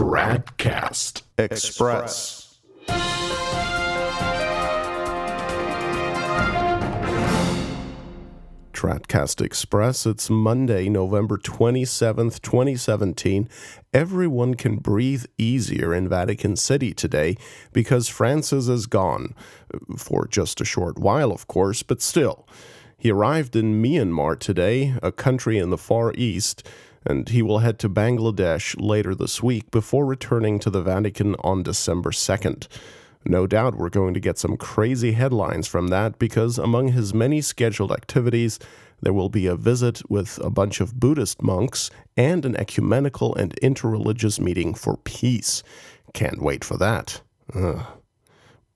Tradcast Express. Tradcast Express. It's Monday, November 27th, 2017. Everyone can breathe easier in Vatican City today because Francis is gone. For just a short while, of course, but still. He arrived in Myanmar today, a country in the Far East, and he will head to Bangladesh later this week before returning to the Vatican on December 2nd. No doubt we're going to get some crazy headlines from that because among his many scheduled activities, there will be a visit with a bunch of Buddhist monks and an ecumenical and interreligious meeting for peace. Can't wait for that. Ugh.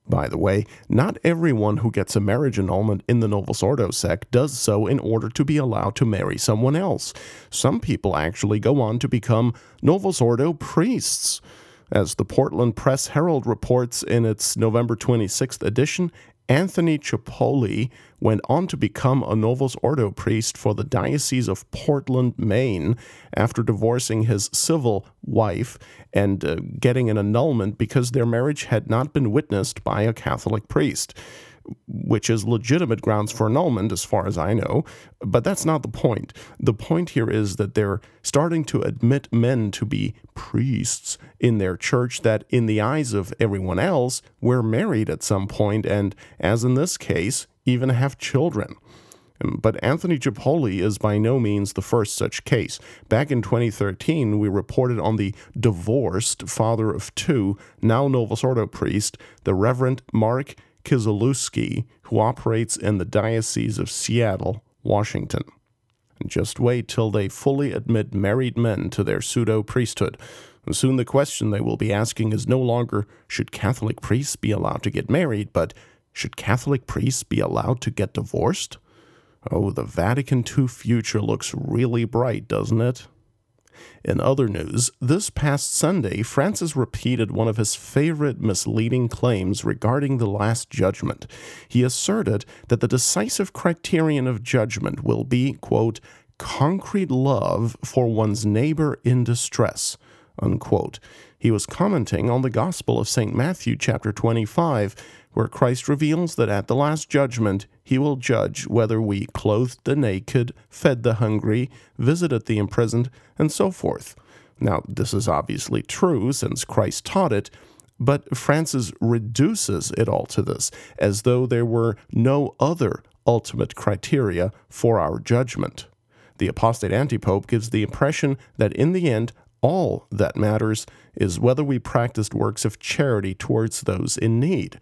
By the way, not everyone who gets a marriage annulment in the Novus Ordo sect does so in order to be allowed to marry someone else. Some people actually go on to become Novus Ordo priests. As the Portland Press Herald reports in its November 26th edition, Anthony Cipollone went on to become a Novus Ordo priest for the Diocese of Portland, Maine, after divorcing his civil wife and uh, getting an annulment because their marriage had not been witnessed by a Catholic priest which is legitimate grounds for annulment, as far as I know. But that's not the point. The point here is that they're starting to admit men to be priests in their church that, in the eyes of everyone else, were married at some point and, as in this case, even have children. But Anthony Cipollone is by no means the first such case. Back in 2013, we reported on the divorced father of two, now Novus Ordo priest, the Reverend Mark Kiszalewski, who operates in the Diocese of Seattle, Washington. Just wait till they fully admit married men to their pseudo priesthood. Soon the question they will be asking is no longer should Catholic priests be allowed to get married, but should Catholic priests be allowed to get divorced? Oh, the Vatican II future looks really bright, doesn't it? In other news, this past Sunday, Francis repeated one of his favorite misleading claims regarding the Last Judgment. He asserted that the decisive criterion of judgment will be, quote, concrete love for one's neighbor in distress, unquote. He was commenting on the Gospel of St. Matthew, chapter 25, where Christ reveals that at the last judgment he will judge whether we clothed the naked, fed the hungry, visited the imprisoned, and so forth. Now, this is obviously true since Christ taught it, but Francis reduces it all to this, as though there were no other ultimate criteria for our judgment. The apostate antipope gives the impression that in the end, all that matters is whether we practiced works of charity towards those in need.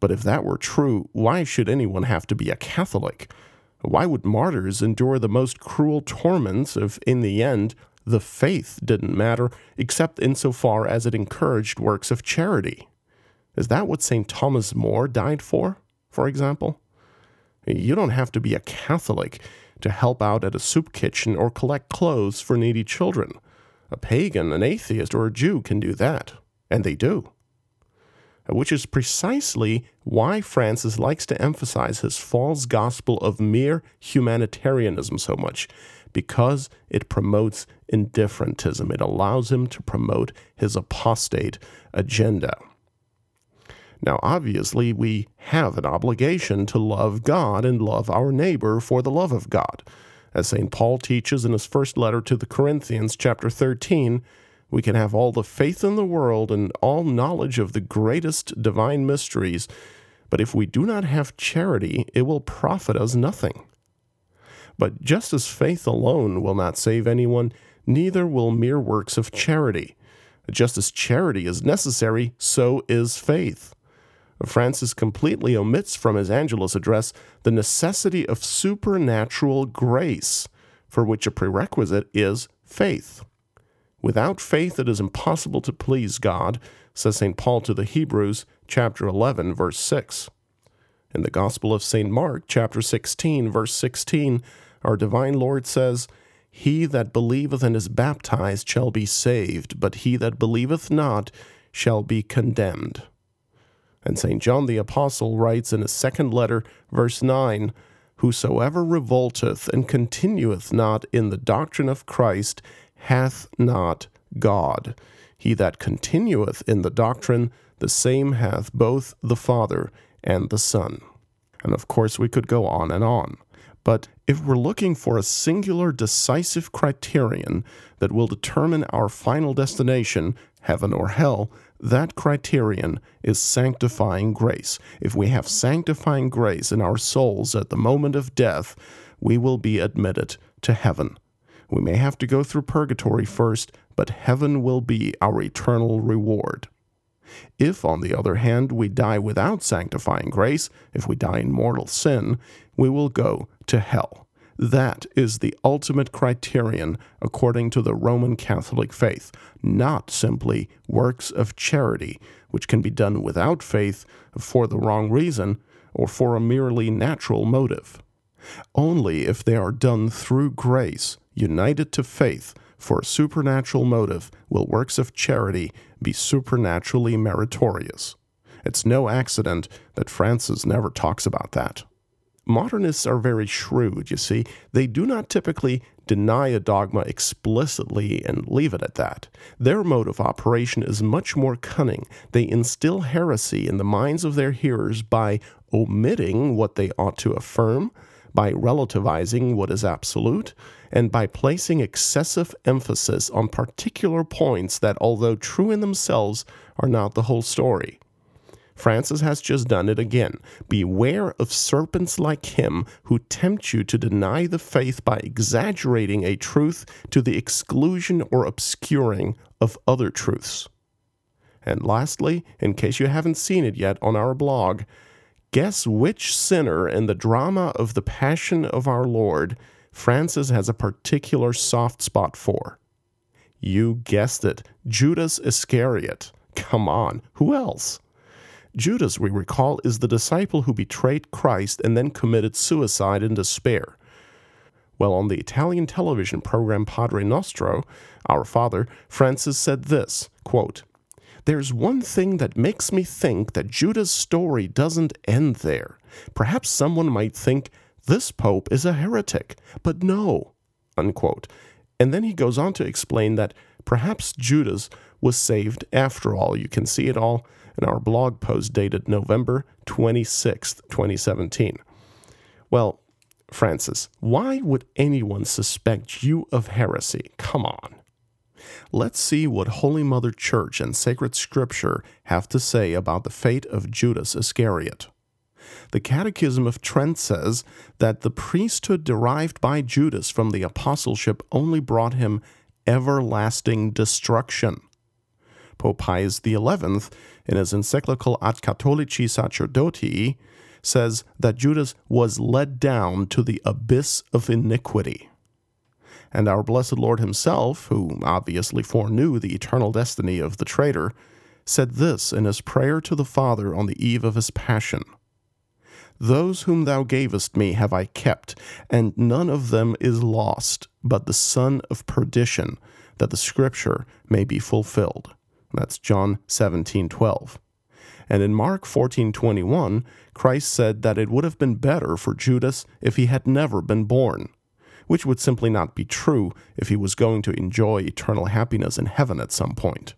But if that were true, why should anyone have to be a Catholic? Why would martyrs endure the most cruel torments if, in the end, the faith didn't matter except insofar as it encouraged works of charity? Is that what St. Thomas More died for, for example? You don't have to be a Catholic to help out at a soup kitchen or collect clothes for needy children. A pagan, an atheist, or a Jew can do that, and they do which is precisely why Francis likes to emphasize his false gospel of mere humanitarianism so much, because it promotes indifferentism. It allows him to promote his apostate agenda. Now, obviously, we have an obligation to love God and love our neighbor for the love of God. As St. Paul teaches in his first letter to the Corinthians, chapter 13, we can have all the faith in the world and all knowledge of the greatest divine mysteries, but if we do not have charity, it will profit us nothing. But just as faith alone will not save anyone, neither will mere works of charity. Just as charity is necessary, so is faith. Francis completely omits from his Angelus address the necessity of supernatural grace, for which a prerequisite is faith. Without faith, it is impossible to please God, says St. Paul to the Hebrews, chapter 11, verse 6. In the Gospel of St. Mark, chapter 16, verse 16, our divine Lord says, He that believeth and is baptized shall be saved, but he that believeth not shall be condemned. And St. John the Apostle writes in his second letter, verse 9, Whosoever revolteth and continueth not in the doctrine of Christ hath not God. He that continueth in the doctrine, the same hath both the Father and the Son. And of course, we could go on and on. But if we're looking for a singular decisive criterion that will determine our final destination, heaven or hell, that criterion is sanctifying grace. If we have sanctifying grace in our souls at the moment of death, we will be admitted to heaven. We may have to go through purgatory first, but heaven will be our eternal reward. If, on the other hand, we die without sanctifying grace, if we die in mortal sin, we will go to hell. That is the ultimate criterion according to the Roman Catholic faith, not simply works of charity, which can be done without faith for the wrong reason or for a merely natural motive. Only if they are done through grace, united to faith, for a supernatural motive, will works of charity be supernaturally meritorious. It's no accident that Francis never talks about that. Modernists are very shrewd, you see. They do not typically deny a dogma explicitly and leave it at that. Their mode of operation is much more cunning. They instill heresy in the minds of their hearers by omitting what they ought to affirm, by relativizing what is absolute, and by placing excessive emphasis on particular points that, although true in themselves, are not the whole story. Francis has just done it again. Beware of serpents like him who tempt you to deny the faith by exaggerating a truth to the exclusion or obscuring of other truths. And lastly, in case you haven't seen it yet on our blog, guess which sinner in the drama of the Passion of our Lord Francis has a particular soft spot for. You guessed it, Judas Iscariot. Come on, who else? Judas, we recall, is the disciple who betrayed Christ and then committed suicide in despair. Well, on the Italian television program Padre Nostro, Our Father, Francis said this quote, There's one thing that makes me think that Judas' story doesn't end there. Perhaps someone might think this pope is a heretic, but no. Unquote. And then he goes on to explain that perhaps Judas was saved after all. You can see it all in our blog post dated November 26th, 2017. Well, Francis, why would anyone suspect you of heresy? Come on. Let's see what Holy Mother Church and sacred scripture have to say about the fate of Judas Iscariot. The Catechism of Trent says that the priesthood derived by Judas from the apostleship only brought him everlasting destruction. Pope Pius XI, in his encyclical Ad Catholici Sacerdotii, says that Judas was led down to the abyss of iniquity. And our blessed Lord himself, who obviously foreknew the eternal destiny of the traitor, said this in his prayer to the Father on the eve of his passion Those whom thou gavest me have I kept, and none of them is lost, but the son of perdition, that the scripture may be fulfilled. That's John 17 12. And in Mark 14 21, Christ said that it would have been better for Judas if he had never been born, which would simply not be true if he was going to enjoy eternal happiness in heaven at some point.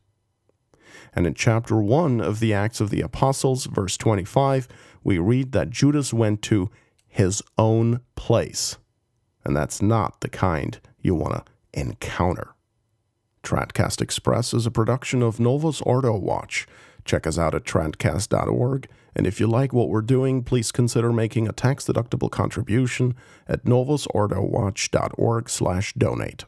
And in chapter 1 of the Acts of the Apostles, verse 25, we read that Judas went to his own place. And that's not the kind you want to encounter. Tradcast Express is a production of Novus Ordo Watch. Check us out at tradcast.org, and if you like what we're doing, please consider making a tax-deductible contribution at novusordowatch.org/donate.